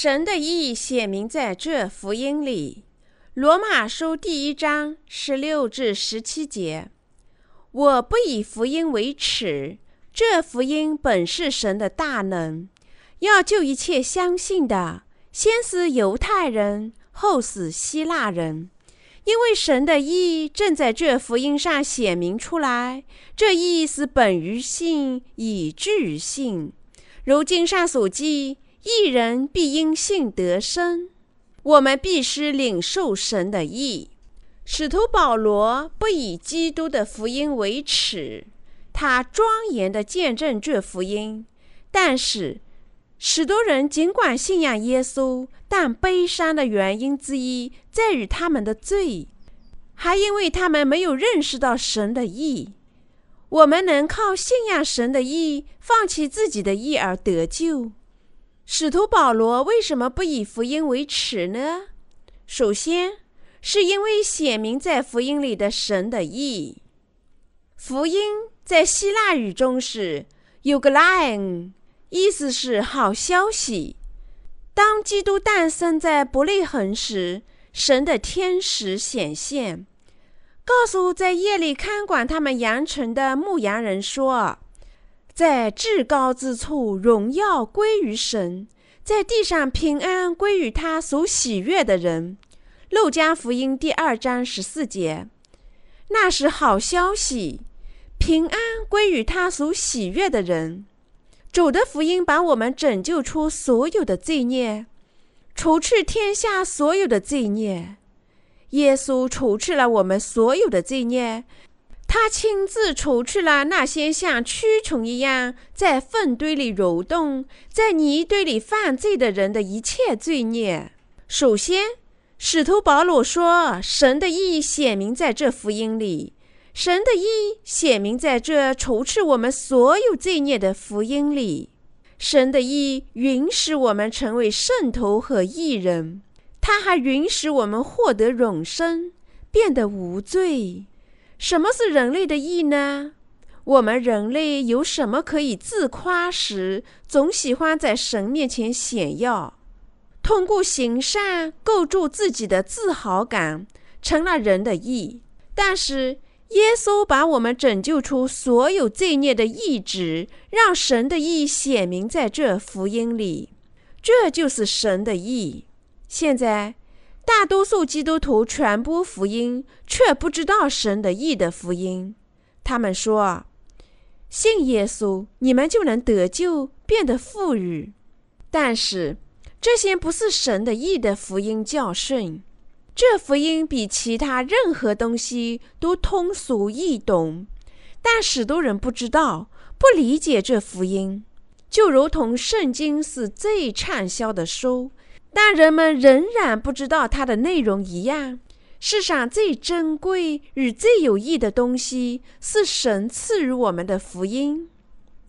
神的意写明在这福音里，《罗马书》第一章十六至十七节。我不以福音为耻，这福音本是神的大能，要救一切相信的，先是犹太人，后是希腊人。因为神的意正在这福音上显明出来，这意是本于信，以至于信。如经上所记，一人必因信得生。我们必须领受神的意。使徒保罗不以基督的福音为耻，他庄严地见证这福音。但是，许多人尽管信仰耶稣，但悲伤的原因之一在于他们的罪，还因为他们没有认识到神的意。我们能靠信仰神的意，放弃自己的意而得救。使徒保罗为什么不以福音为耻呢？首先，是因为显明在福音里的神的意。福音在希腊语中是 “euglaion”。意思是好消息。当基督诞生在伯利恒时，神的天使显现，告诉在夜里看管他们羊群的牧羊人说：“在至高之处，荣耀归于神；在地上，平安归于他所喜悦的人。”路加福音第二章十四节。那是好消息，平安归于他所喜悦的人。主的福音把我们拯救出所有的罪孽，除去天下所有的罪孽。耶稣除去了我们所有的罪孽，他亲自除去了那些像蛆虫一样在粪堆里蠕动、在泥堆里犯罪的人的一切罪孽。首先，使徒保罗说：“神的意显明在这福音里。”神的意显明在这除去我们所有罪孽的福音里。神的意允许我们成为圣徒和义人，他还允许我们获得永生，变得无罪。什么是人类的意呢？我们人类有什么可以自夸时，总喜欢在神面前显耀，通过行善构筑自己的自豪感，成了人的意。但是。耶稣把我们拯救出所有罪孽的意志，让神的意显明在这福音里，这就是神的意。现在，大多数基督徒传播福音，却不知道神的意的福音。他们说：“信耶稣，你们就能得救，变得富裕。”但是，这些不是神的意的福音教训。这福音比其他任何东西都通俗易懂，但许多人不知道、不理解这福音，就如同圣经是最畅销的书，但人们仍然不知道它的内容一样。世上最珍贵与最有益的东西是神赐予我们的福音，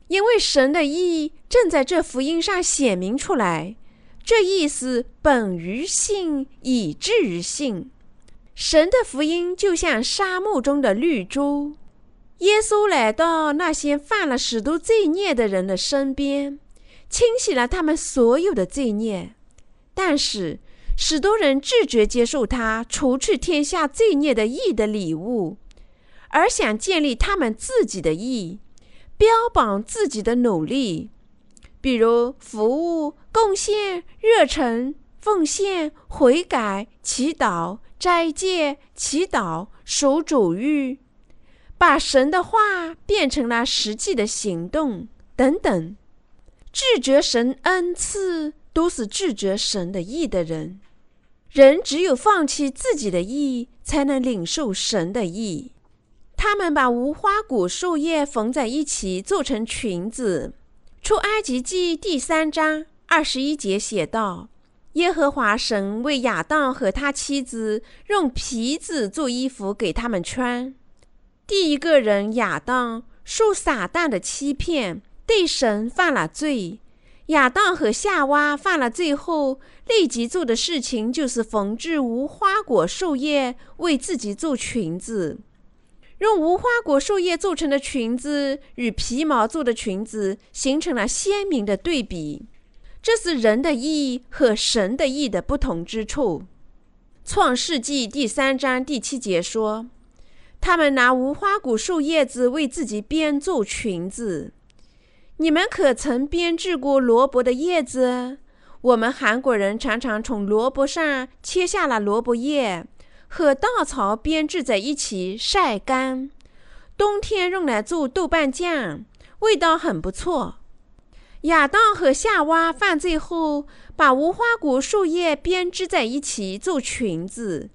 因为神的意正在这福音上显明出来。这意思本于信，以至于信。神的福音就像沙漠中的绿珠。耶稣来到那些犯了许多罪孽的人的身边，清洗了他们所有的罪孽。但是，许多人拒绝接受他除去天下罪孽的义的礼物，而想建立他们自己的义，标榜自己的努力。比如服务、贡献、热忱、奉献、悔改、祈祷、斋戒、祈祷、守主欲，把神的话变成了实际的行动等等。拒绝神恩赐，都是拒绝神的意的人。人只有放弃自己的意，才能领受神的意。他们把无花果树叶缝在一起，做成裙子。出埃及记第三章二十一节写道：“耶和华神为亚当和他妻子用皮子做衣服给他们穿。第一个人亚当受撒旦的欺骗，对神犯了罪。亚当和夏娃犯了罪后，立即做的事情就是缝制无花果树叶为自己做裙子。”用无花果树叶做成的裙子与皮毛做的裙子形成了鲜明的对比。这是人的意和神的意的不同之处。创世纪第三章第七节说：“他们拿无花果树叶子为自己编做裙子。”你们可曾编织过萝卜的叶子？我们韩国人常常从萝卜上切下了萝卜叶，和稻草编织在一起晒干，冬天用来做豆瓣酱，味道很不错。亚当和夏娃犯罪后，把无花果树叶编织在一起做裙子，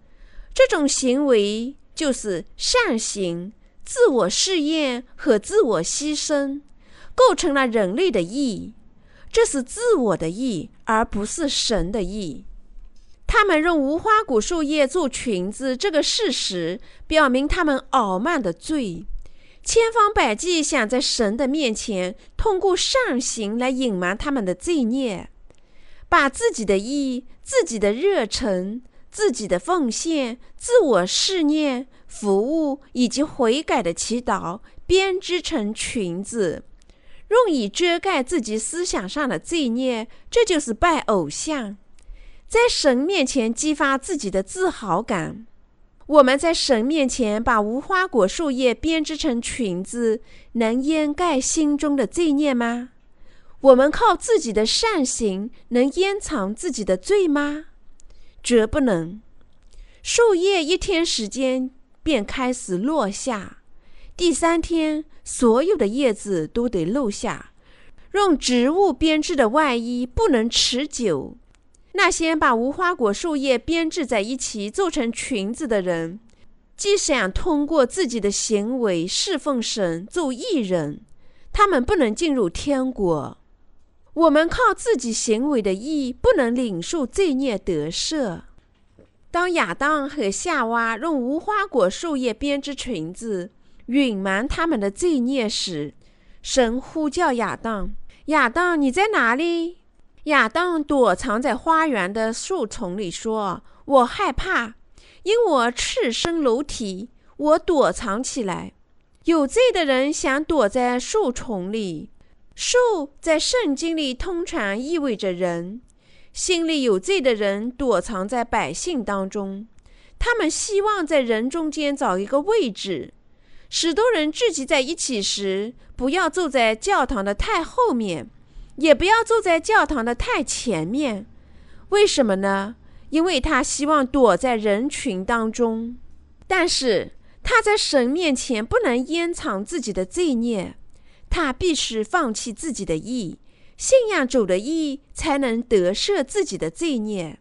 这种行为就是善行、自我试验和自我牺牲。构成了人类的义，这是自我的义，而不是神的义。他们用无花果树叶做裙子，这个事实表明他们傲慢的罪，千方百计想在神的面前通过善行来隐瞒他们的罪孽，把自己的义、自己的热忱、自己的奉献、自我试念、服务以及悔改的祈祷编织成裙子。用以遮盖自己思想上的罪孽，这就是拜偶像，在神面前激发自己的自豪感。我们在神面前把无花果树叶编织成裙子，能掩盖心中的罪孽吗？我们靠自己的善行能掩藏自己的罪吗？绝不能。树叶一天时间便开始落下。第三天，所有的叶子都得落下。用植物编织的外衣不能持久。那些把无花果树叶编织在一起做成裙子的人，既想通过自己的行为侍奉神做艺人，他们不能进入天国。我们靠自己行为的义不能领受罪孽得赦。当亚当和夏娃用无花果树叶编织裙子，隐瞒他们的罪孽时，神呼叫亚当：“亚当，你在哪里？”亚当躲藏在花园的树丛里，说：“我害怕，因我赤身裸体，我躲藏起来。”有罪的人想躲在树丛里。树在圣经里通常意味着人。心里有罪的人躲藏在百姓当中，他们希望在人中间找一个位置。许多人聚集在一起时，不要坐在教堂的太后面，也不要坐在教堂的太前面。为什么呢？因为他希望躲在人群当中。但是他在神面前不能掩藏自己的罪孽，他必须放弃自己的意，信仰主的意，才能得赦自己的罪孽。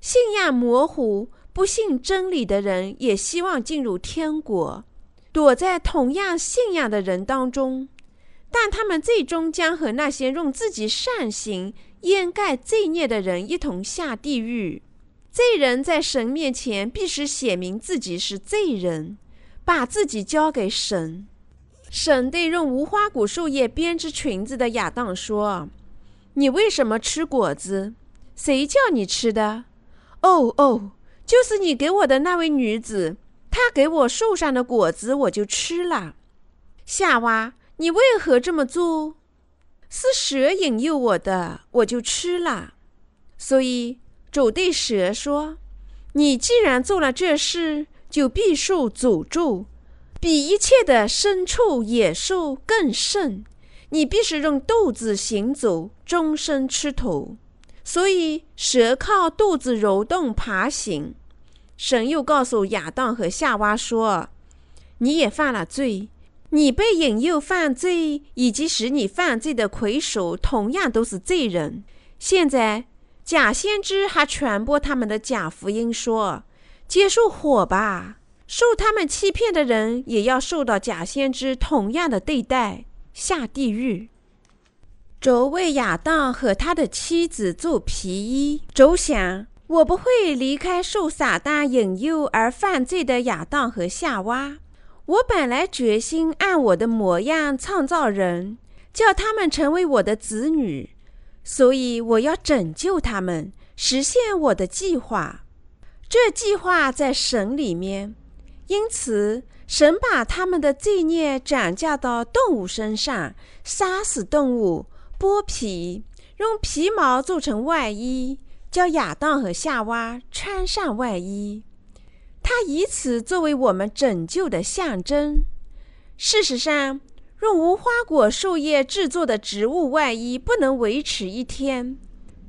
信仰模糊、不信真理的人，也希望进入天国。躲在同样信仰的人当中，但他们最终将和那些用自己善行掩盖罪孽的人一同下地狱。罪人在神面前必须写明自己是罪人，把自己交给神。神对用无花果树叶编织裙子的亚当说：“你为什么吃果子？谁叫你吃的？哦哦，就是你给我的那位女子。”他给我树上的果子，我就吃了。夏娃，你为何这么做？是蛇引诱我的，我就吃了。所以主对蛇说：“你既然做了这事，就必受诅咒，比一切的牲畜、野兽更甚。你必须用肚子行走，终身吃土。所以蛇靠肚子蠕动爬行。”神又告诉亚当和夏娃说：“你也犯了罪，你被引诱犯罪，以及使你犯罪的魁首，同样都是罪人。现在假先知还传播他们的假福音，说接受火吧，受他们欺骗的人也要受到假先知同样的对待，下地狱。”主为亚当和他的妻子做皮衣，主想。我不会离开受撒旦引诱而犯罪的亚当和夏娃。我本来决心按我的模样创造人，叫他们成为我的子女，所以我要拯救他们，实现我的计划。这计划在神里面，因此神把他们的罪孽转嫁到动物身上，杀死动物，剥皮。用皮毛做成外衣，叫亚当和夏娃穿上外衣。他以此作为我们拯救的象征。事实上，用无花果树叶制作的植物外衣不能维持一天，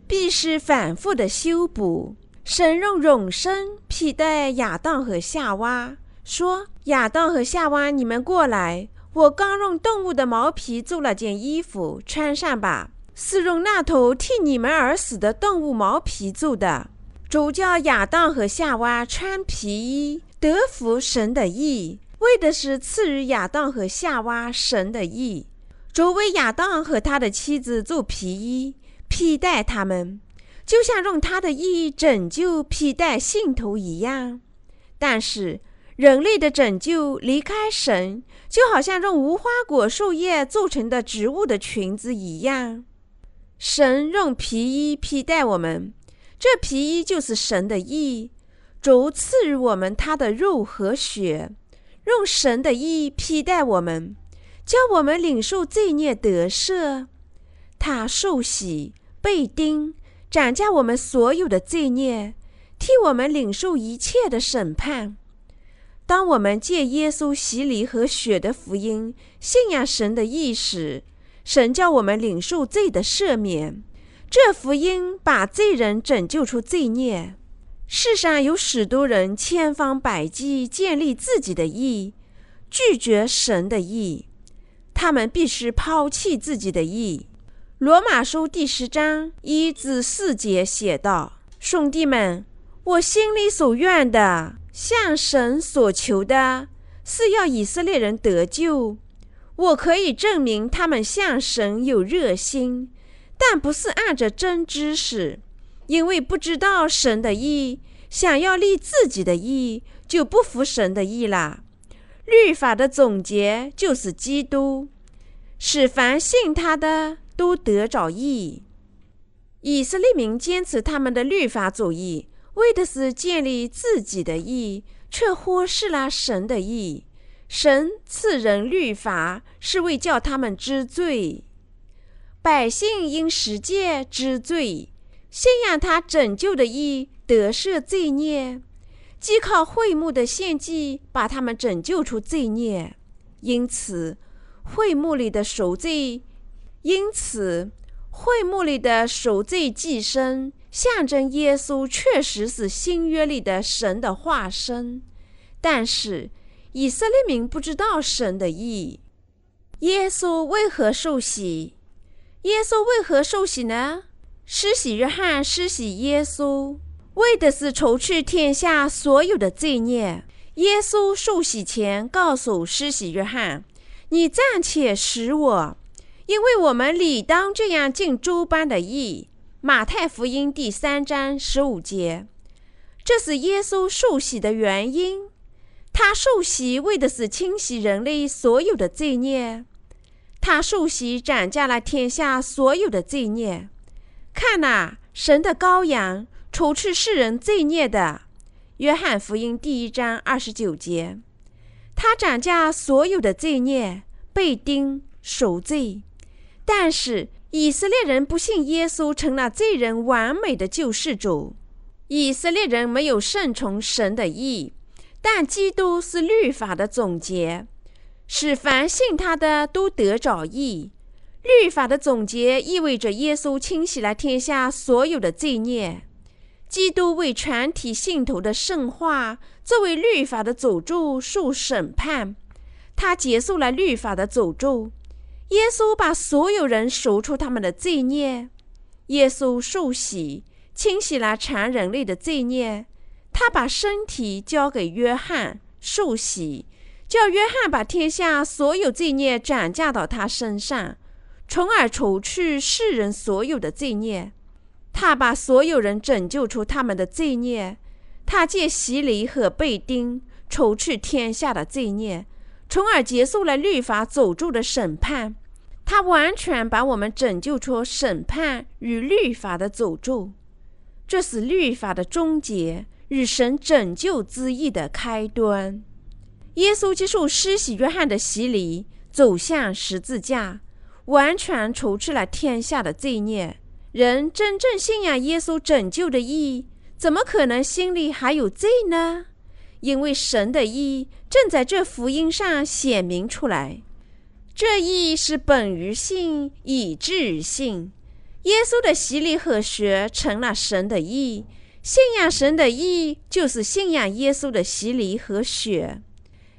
必须反复的修补。神用永生替代亚当和夏娃，说：“亚当和夏娃，你们过来，我刚用动物的毛皮做了件衣服，穿上吧。是用那头替你们而死的动物毛皮做的。”主叫亚当和夏娃穿皮衣，得服神的意。为的是赐予亚当和夏娃神的意，主为亚当和他的妻子做皮衣，披戴他们，就像用他的意拯救、披戴信徒一样。但是人类的拯救离开神，就好像用无花果树叶做成的植物的裙子一样。神用皮衣披戴我们，这皮衣就是神的意，主赐予我们他的肉和血。用神的意披戴我们，教我们领受罪孽得赦。他受洗、被钉，斩下我们所有的罪孽，替我们领受一切的审判。当我们借耶稣洗礼和血的福音，信仰神的意识，神叫我们领受罪的赦免。这福音把罪人拯救出罪孽。世上有许多人千方百计建立自己的义，拒绝神的义，他们必须抛弃自己的义。罗马书第十章一至四节写道：“兄弟们，我心里所愿的，向神所求的，是要以色列人得救。我可以证明他们向神有热心，但不是按着真知识。”因为不知道神的意，想要立自己的意，就不服神的意了。律法的总结就是基督，使凡信他的都得着义。以色列民坚持他们的律法主义，为的是建立自己的义，却忽视了神的意。神赐人律法，是为叫他们知罪。百姓因实践知罪。信仰他拯救的义得赦罪孽，既靠会幕的献祭把他们拯救出罪孽，因此会幕里的赎罪，因此会幕里的赎罪祭牲象征耶稣确实是新约里的神的化身。但是以色列民不知道神的意。耶稣为何受洗？耶稣为何受洗呢？施洗约翰施洗耶稣，为的是除去天下所有的罪孽。耶稣受洗前告诉施洗约翰：“你暂且使我，因为我们理当这样尽诸般的义。”马太福音第三章十五节。这是耶稣受洗的原因。他受洗为的是清洗人类所有的罪孽。他受洗斩下了天下所有的罪孽。看呐，神的羔羊，除去世人罪孽的。约翰福音第一章二十九节，他斩下所有的罪孽，被钉赎罪。但是以色列人不信耶稣，成了罪人完美的救世主。以色列人没有顺从神的意，但基督是律法的总结，使凡信他的都得着义。律法的总结意味着耶稣清洗了天下所有的罪孽，基督为全体信徒的圣化作为律法的诅咒受审判，他结束了律法的诅咒。耶稣把所有人赎出他们的罪孽，耶稣受洗清洗了全人类的罪孽，他把身体交给约翰受洗，叫约翰把天下所有罪孽转嫁到他身上。从而除去世人所有的罪孽，他把所有人拯救出他们的罪孽。他借洗礼和被钉除去天下的罪孽，从而结束了律法诅咒的审判。他完全把我们拯救出审判与律法的诅咒。这是律法的终结与神拯救之意的开端。耶稣接受施洗约翰的洗礼，走向十字架。完全除去了天下的罪孽，人真正信仰耶稣拯救的义，怎么可能心里还有罪呢？因为神的义正在这福音上显明出来。这义是本于信，以至于信。耶稣的洗礼和血成了神的义。信仰神的义，就是信仰耶稣的洗礼和血。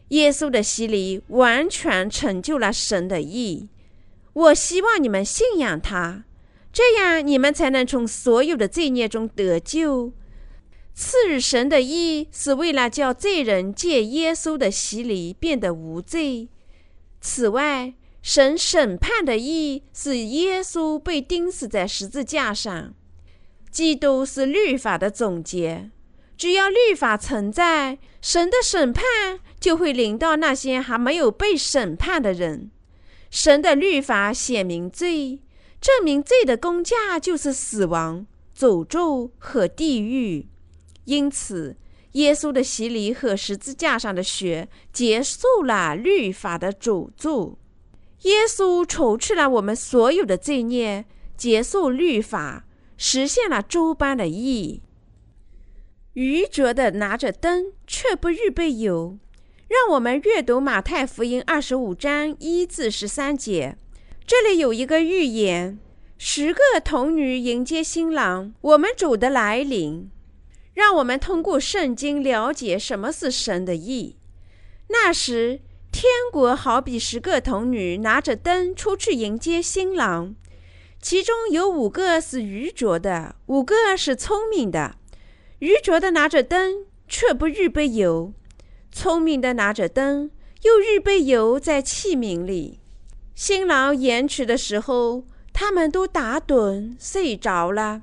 耶稣的洗礼完全成就了神的义。我希望你们信仰他，这样你们才能从所有的罪孽中得救。赐予神的义是为了叫罪人借耶稣的洗礼变得无罪。此外，神审判的义是耶稣被钉死在十字架上。基督是律法的总结。只要律法存在，神的审判就会临到那些还没有被审判的人。神的律法显明罪，证明罪的工价就是死亡、诅咒和地狱。因此，耶稣的洗礼和十字架上的血结束了律法的诅咒。耶稣除去了我们所有的罪孽，结束律法。实现了诸般的义。愚拙的拿着灯，却不预备油。让我们阅读马太福音二十五章一至十三节。这里有一个预言：十个童女迎接新郎，我们主的来临。让我们通过圣经了解什么是神的意。那时，天国好比十个童女拿着灯出去迎接新郎。其中有五个是愚拙的，五个是聪明的。愚拙的拿着灯，却不预备油；聪明的拿着灯，又预备油在器皿里。新郎延迟的时候，他们都打盹睡着了。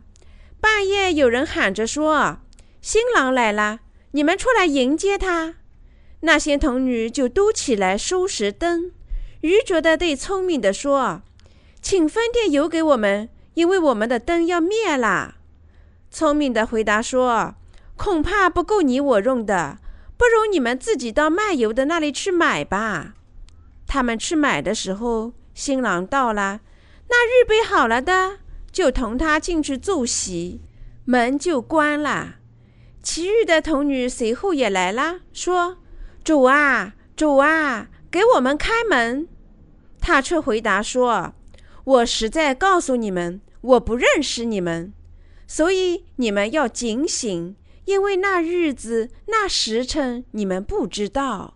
半夜有人喊着说：“新郎来了，你们出来迎接他。”那些童女就都起来收拾灯。愚拙的对聪明的说。请分点油给我们，因为我们的灯要灭了。聪明的回答说：“恐怕不够你我用的，不如你们自己到卖油的那里去买吧。”他们去买的时候，新郎到了，那预备好了的就同他进去坐席，门就关了。其余的童女随后也来了，说：“主啊，主啊，给我们开门。”他却回答说。我实在告诉你们，我不认识你们，所以你们要警醒，因为那日子、那时辰你们不知道。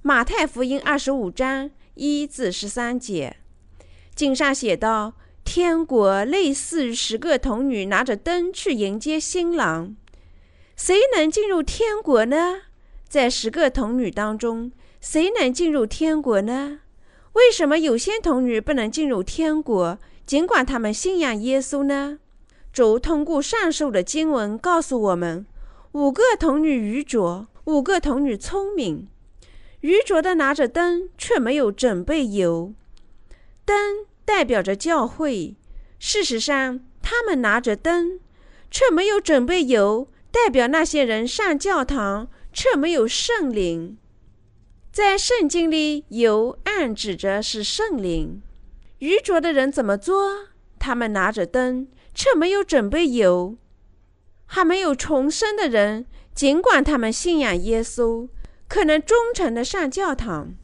马太福音二十五章一至十三节，经上写道：天国类似于十个童女拿着灯去迎接新郎，谁能进入天国呢？在十个童女当中，谁能进入天国呢？为什么有些童女不能进入天国，尽管他们信仰耶稣呢？主通过上述的经文告诉我们：五个童女愚拙，五个童女聪明。愚拙的拿着灯，却没有准备油。灯代表着教会。事实上，他们拿着灯，却没有准备油，代表那些人上教堂，却没有圣灵。在圣经里，油暗指着是圣灵。愚拙的人怎么做？他们拿着灯，却没有准备油。还没有重生的人，尽管他们信仰耶稣，可能忠诚的上教堂。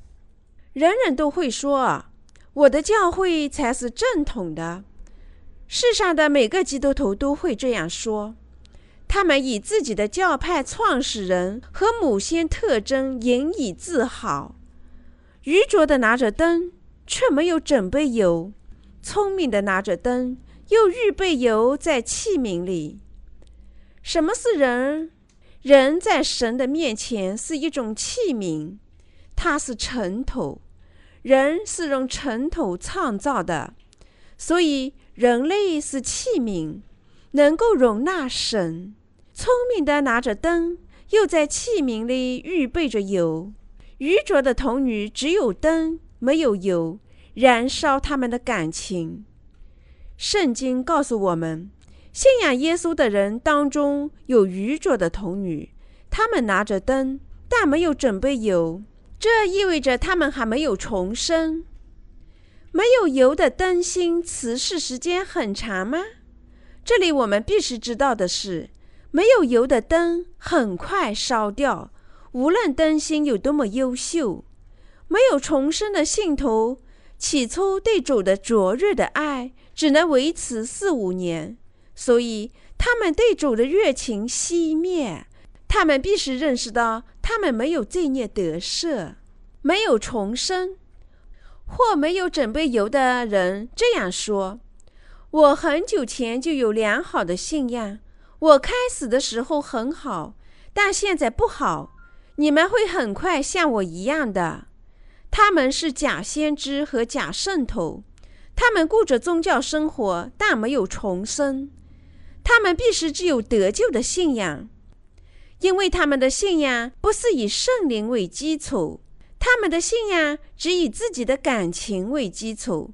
人人都会说：“我的教会才是正统的。”世上的每个基督徒都会这样说。他们以自己的教派创始人和某些特征引以自豪。愚拙的拿着灯，却没有准备油；聪明的拿着灯，又预备油在器皿里。什么是人？人在神的面前是一种器皿，它是尘土。人是用尘土创造的，所以人类是器皿，能够容纳神。聪明的拿着灯，又在器皿里预备着油；愚拙的童女只有灯，没有油，燃烧他们的感情。圣经告诉我们，信仰耶稣的人当中有愚拙的童女，他们拿着灯，但没有准备油，这意味着他们还没有重生。没有油的灯芯，持世时间很长吗？这里我们必须知道的是，没有油的灯很快烧掉，无论灯芯有多么优秀；没有重生的信徒，起初对主的灼热的爱只能维持四五年，所以他们对主的热情熄灭。他们必须认识到，他们没有罪孽得赦，没有重生，或没有准备油的人这样说。我很久前就有良好的信仰，我开始的时候很好，但现在不好。你们会很快像我一样的。他们是假先知和假圣徒，他们过着宗教生活，但没有重生。他们必须具有得救的信仰，因为他们的信仰不是以圣灵为基础，他们的信仰只以自己的感情为基础。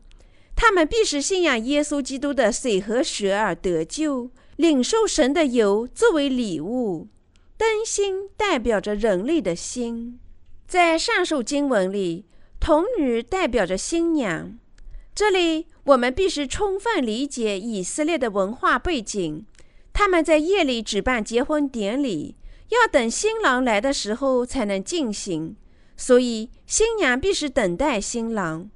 他们必须信仰耶稣基督的水和血而得救，领受神的油作为礼物。灯芯代表着人类的心，在上述经文里，童女代表着新娘。这里我们必须充分理解以色列的文化背景。他们在夜里举办结婚典礼，要等新郎来的时候才能进行，所以新娘必须等待新郎。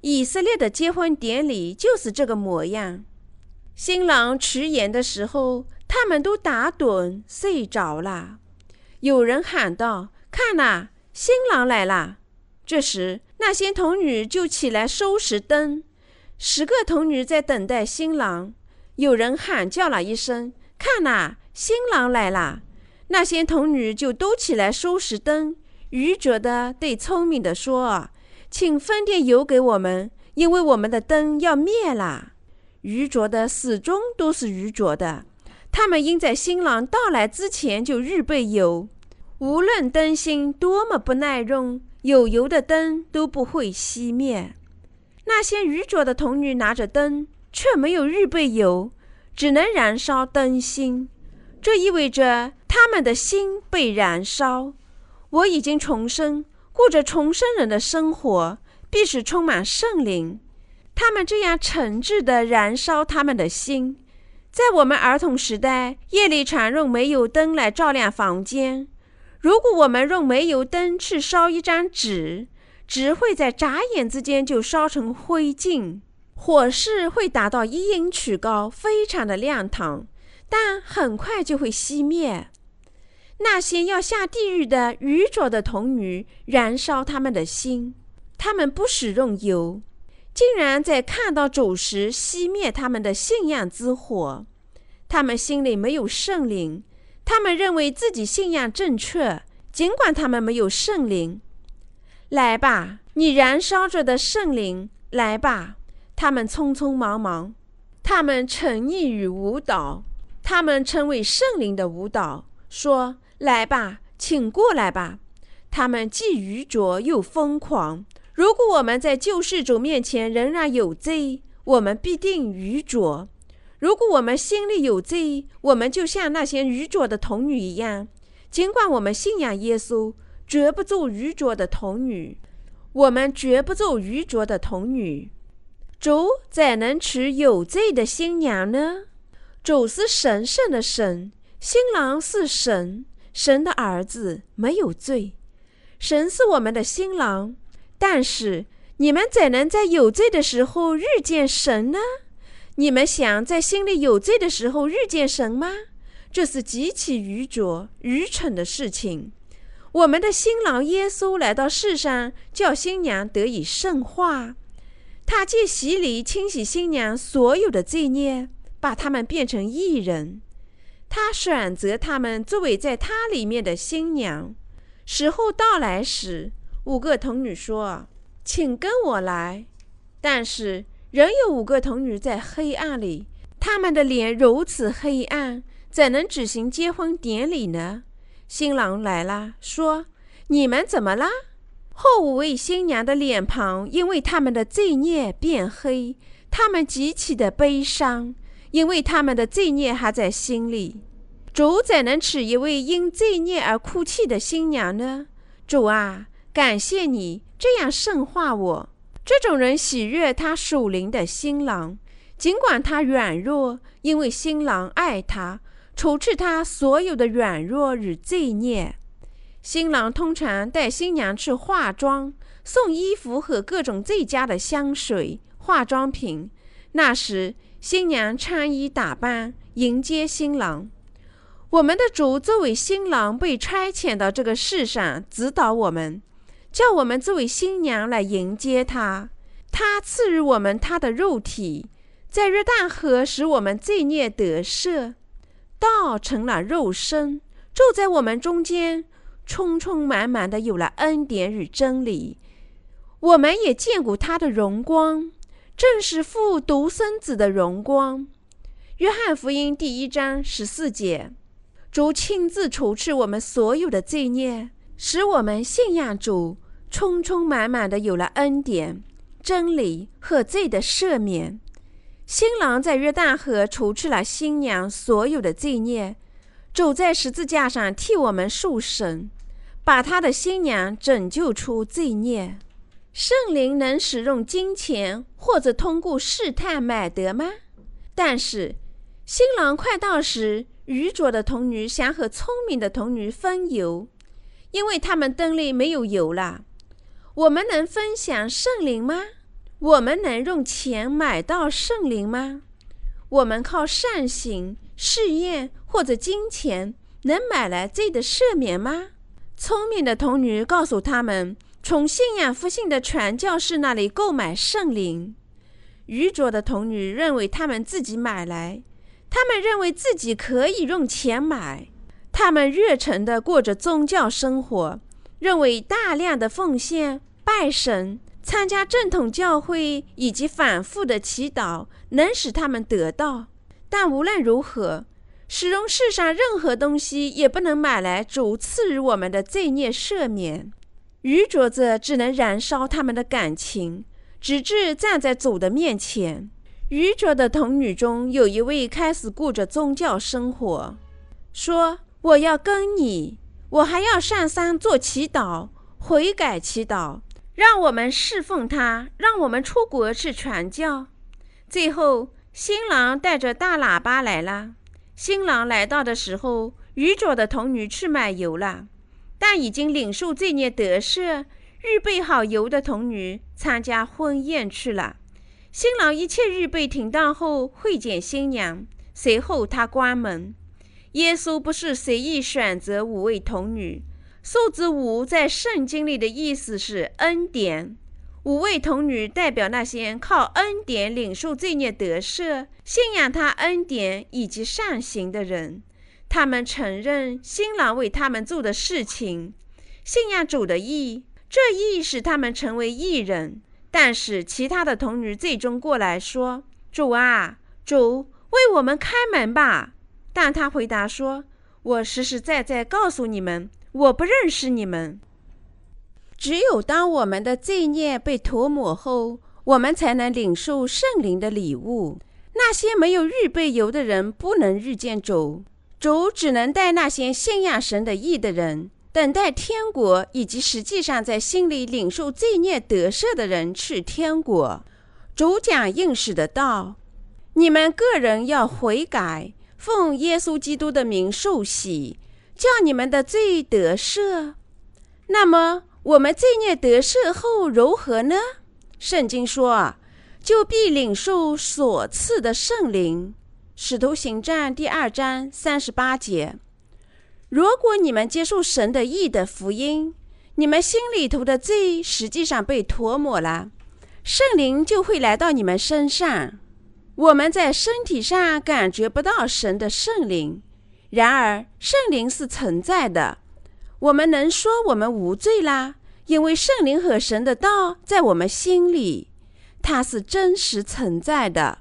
以色列的结婚典礼就是这个模样。新郎迟延的时候，他们都打盹睡着了。有人喊道：“看呐，新郎来了！”这时，那些童女就起来收拾灯。十个童女在等待新郎。有人喊叫了一声：“看呐，新郎来了！”那些童女就都起来收拾灯。愚拙的对聪明的说。请分点油给我们，因为我们的灯要灭了。愚拙的始终都是愚拙的，他们应在新郎到来之前就预备油。无论灯芯多么不耐用，有油的灯都不会熄灭。那些愚拙的童女拿着灯，却没有预备油，只能燃烧灯芯。这意味着他们的心被燃烧。我已经重生。过着重生人的生活，必须充满圣灵。他们这样诚挚地燃烧他们的心。在我们儿童时代，夜里常用煤油灯来照亮房间。如果我们用煤油灯去烧一张纸，纸会在眨眼之间就烧成灰烬。火势会达到一英尺高，非常的亮堂，但很快就会熄灭。那些要下地狱的愚拙的童女，燃烧他们的心。他们不使用油，竟然在看到主时熄灭他们的信仰之火。他们心里没有圣灵，他们认为自己信仰正确，尽管他们没有圣灵。来吧，你燃烧着的圣灵，来吧！他们匆匆忙忙，他们沉溺于舞蹈，他们称为圣灵的舞蹈，说。来吧，请过来吧。他们既愚拙又疯狂。如果我们在救世主面前仍然有罪，我们必定愚拙；如果我们心里有罪，我们就像那些愚拙的童女一样。尽管我们信仰耶稣，绝不做愚拙的童女。我们绝不做愚拙的童女。主怎能娶有罪的新娘呢？主是神圣的神，新郎是神。神的儿子没有罪，神是我们的新郎。但是你们怎能在有罪的时候遇见神呢？你们想在心里有罪的时候遇见神吗？这是极其愚拙、愚蠢的事情。我们的新郎耶稣来到世上，叫新娘得以圣化。他借洗礼清洗新娘所有的罪孽，把他们变成义人。他选择他们作为在他里面的新娘。时候到来时，五个童女说：“请跟我来。”但是仍有五个童女在黑暗里，他们的脸如此黑暗，怎能举行结婚典礼呢？新郎来了，说：“你们怎么了？”后五位新娘的脸庞因为他们的罪孽变黑，他们极其的悲伤。因为他们的罪孽还在心里，主怎能娶一位因罪孽而哭泣的新娘呢？主啊，感谢你这样圣化我。这种人喜悦他属灵的新郎，尽管他软弱，因为新郎爱他，除去他所有的软弱与罪孽。新郎通常带新娘去化妆，送衣服和各种最佳的香水、化妆品。那时，新娘穿衣打扮迎接新郎。我们的主作为新郎被差遣到这个世上，指导我们，叫我们作为新娘来迎接他。他赐予我们他的肉体，在约旦河使我们罪孽得赦，道成了肉身，住在我们中间，充充满满的有了恩典与真理。我们也见过他的荣光，正是父独生子的荣光。约翰福音第一章十四节。主亲自除去我们所有的罪孽，使我们信仰主，充充满满的有了恩典、真理和罪的赦免。新郎在约旦河除去了新娘所有的罪孽，走在十字架上替我们受审，把他的新娘拯救出罪孽。圣灵能使用金钱或者通过试探买得吗？但是新郎快到时。愚拙的童女想和聪明的童女分油，因为他们灯里没有油了。我们能分享圣灵吗？我们能用钱买到圣灵吗？我们靠善行、试验或者金钱能买来罪的赦免吗？聪明的童女告诉他们，从信仰复兴的传教士那里购买圣灵。愚拙的童女认为他们自己买来。他们认为自己可以用钱买，他们热忱地过着宗教生活，认为大量的奉献、拜神、参加正统教会以及反复的祈祷能使他们得到。但无论如何，使用世上任何东西也不能买来主赐予我们的罪孽赦免。愚拙者只能燃烧他们的感情，直至站在主的面前。愚拙的童女中有一位开始过着宗教生活，说：“我要跟你，我还要上山做祈祷，悔改祈祷，让我们侍奉他，让我们出国去传教。”最后，新郎带着大喇叭来了。新郎来到的时候，愚拙的童女去买油了，但已经领受罪孽得赦、预备好油的童女参加婚宴去了。新郎一切预备停当后会见新娘，随后他关门。耶稣不是随意选择五位童女，数字五在圣经里的意思是恩典。五位童女代表那些靠恩典领受罪孽得赦、信仰他恩典以及善行的人。他们承认新郎为他们做的事情，信仰主的义，这义使他们成为义人。但是其他的童女最终过来说：“主啊，主，为我们开门吧！”但他回答说：“我实实在在告诉你们，我不认识你们。只有当我们的罪孽被涂抹后，我们才能领受圣灵的礼物。那些没有预备油的人不能遇见主，主只能带那些信仰神的义的人。”等待天国，以及实际上在心里领受罪孽得赦的人去天国。主讲应许的道：你们个人要悔改，奉耶稣基督的名受洗，叫你们的罪得赦。那么我们罪孽得赦后如何呢？圣经说：就必领受所赐的圣灵。使徒行传第二章三十八节。如果你们接受神的义的福音，你们心里头的罪实际上被涂抹了，圣灵就会来到你们身上。我们在身体上感觉不到神的圣灵，然而圣灵是存在的。我们能说我们无罪啦，因为圣灵和神的道在我们心里，它是真实存在的。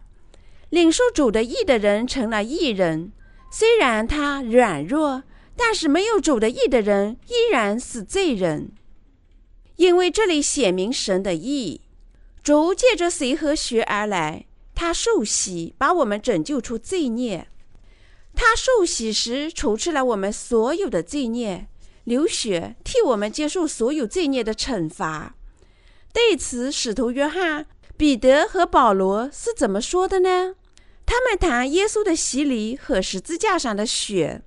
领受主的义的人成了义人，虽然他软弱。但是没有主的义的人依然是罪人，因为这里写明神的义，主借着水和血而来，他受洗把我们拯救出罪孽，他受洗时除去了我们所有的罪孽，流血替我们接受所有罪孽的惩罚。对此，使徒约翰彼得和保罗是怎么说的呢？他们谈耶稣的洗礼和十字架上的血。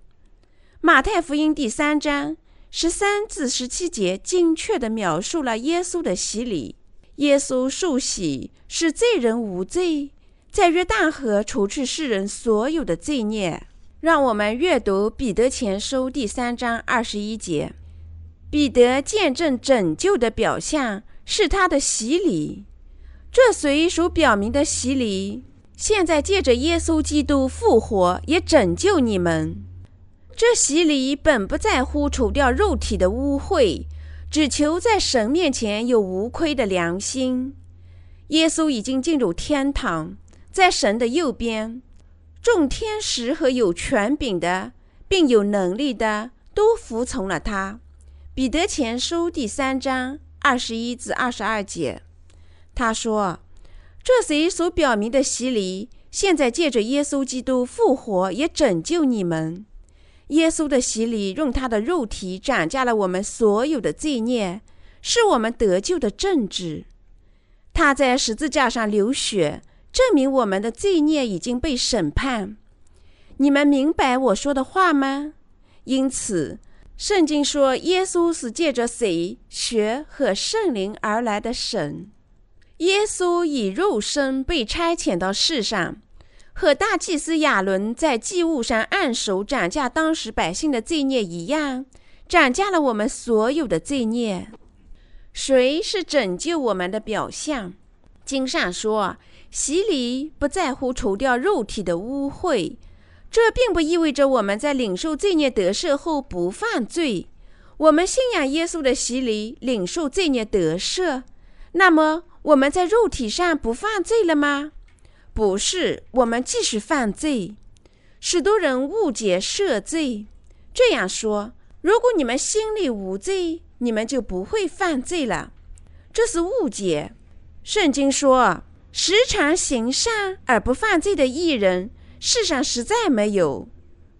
马太福音第三章十三至十七节精确地描述了耶稣的洗礼。耶稣受洗使罪人无罪，在约旦河除去世人所有的罪孽。让我们阅读彼得前书第三章二十一节。彼得见证拯救的表象是他的洗礼。这随所表明的洗礼，现在借着耶稣基督复活，也拯救你们。这洗礼本不在乎除掉肉体的污秽，只求在神面前有无愧的良心。耶稣已经进入天堂，在神的右边，众天使和有权柄的，并有能力的，都服从了他。彼得前书第三章二十一至二十二节。他说：“这谁所表明的洗礼，现在借着耶稣基督复活，也拯救你们。耶稣的洗礼用他的肉体斩价了我们所有的罪孽，是我们得救的证据。他在十字架上流血，证明我们的罪孽已经被审判。你们明白我说的话吗？因此，圣经说耶稣是借着水、血和圣灵而来的神。”耶稣以肉身被差遣到世上，和大祭司亚伦在祭物上按手斩价当时百姓的罪孽一样，斩价了我们所有的罪孽。谁是拯救我们的表象？经上说，洗礼不在乎除掉肉体的污秽，这并不意味着我们在领受罪孽得赦后不犯罪。我们信仰耶稣的洗礼，领受罪孽得赦，那么。我们在肉体上不犯罪了吗？不是，我们继续犯罪。许多人误解赦罪，这样说：如果你们心里无罪，你们就不会犯罪了。这是误解。圣经说：时常行善而不犯罪的艺人，世上实在没有。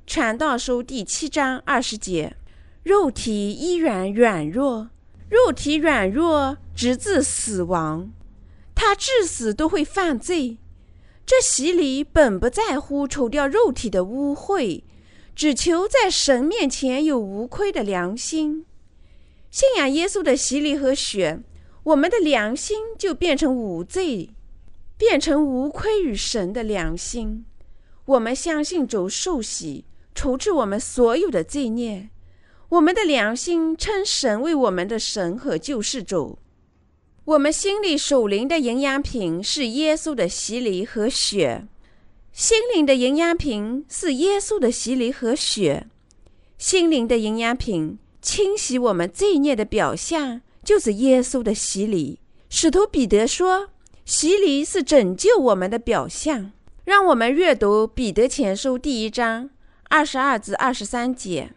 传道书第七章二十节：肉体依然软弱。肉体软弱，直至死亡，他至死都会犯罪。这洗礼本不在乎除掉肉体的污秽，只求在神面前有无愧的良心。信仰耶稣的洗礼和血，我们的良心就变成无罪，变成无愧于神的良心。我们相信主受洗，除去我们所有的罪孽。我们的良心称神为我们的神和救世主。我们心里属灵的营养品是耶稣的洗礼和血。心灵的营养品是耶稣的洗礼和血。心灵的营养品清洗我们罪孽的表象就是耶稣的洗礼。使徒彼得说：“洗礼是拯救我们的表象。”让我们阅读彼得前书第一章二十二至二十三节。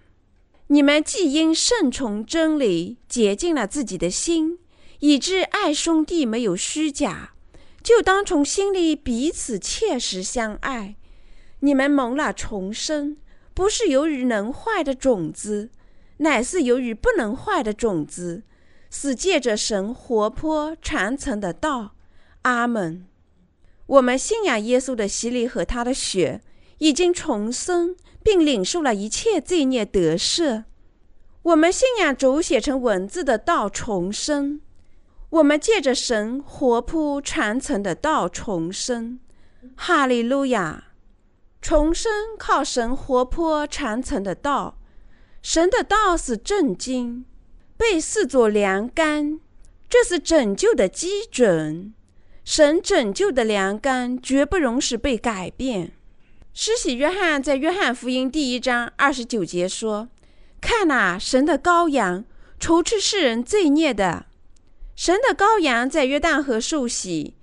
你们既因顺从真理洁净了自己的心，以致爱兄弟没有虚假，就当从心里彼此切实相爱。你们蒙了重生，不是由于能坏的种子，乃是由于不能坏的种子，是借着神活泼传承的道。阿门。我们信仰耶稣的洗礼和他的血，已经重生。并领受了一切罪孽得赦。我们信仰主写成文字的道重生。我们借着神活泼传承的道重生。哈利路亚！重生靠神活泼传承的道。神的道是正经，被视作良竿，这是拯救的基准。神拯救的良竿绝不容许被改变。施洗约翰在约翰福音第一章二十九节说：“看呐，神的羔羊，除去世人罪孽的。神的羔羊在约旦河受洗，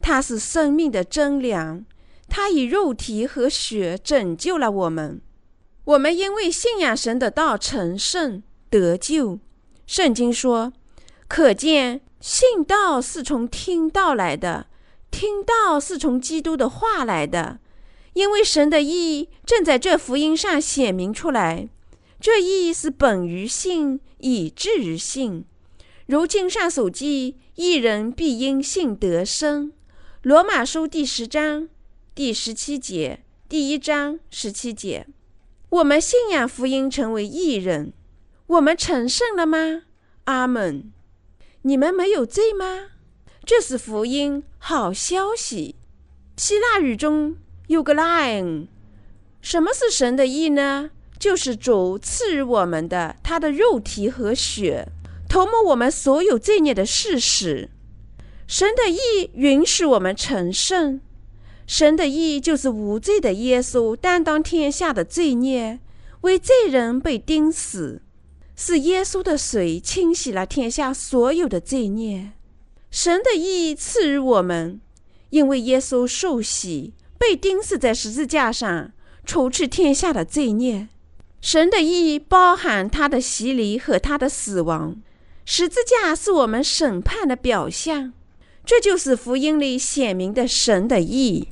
他是生命的真粮，他以肉体和血拯救了我们。我们因为信仰神的道成圣得救。圣经说，可见信道是从听道来的，听道是从基督的话来的。”因为神的意正在这福音上显明出来，这意是本于信，以至于信。如经上所记，一人必因信得生。罗马书第十章第十七节，第一章十七节。我们信仰福音，成为一人。我们成圣了吗？阿门。你们没有罪吗？这是福音好消息。希腊语中有个 line，什么是神的意呢？就是主赐予我们的他的肉体和血，涂抹我们所有罪孽的事实。神的意允许我们成圣。神的意就是无罪的耶稣担当天下的罪孽，为罪人被钉死，是耶稣的水清洗了天下所有的罪孽。神的义赐予我们，因为耶稣受洗被钉死在十字架上，除去天下的罪孽。神的义包含他的洗礼和他的死亡。十字架是我们审判的表象，这就是福音里显明的神的义。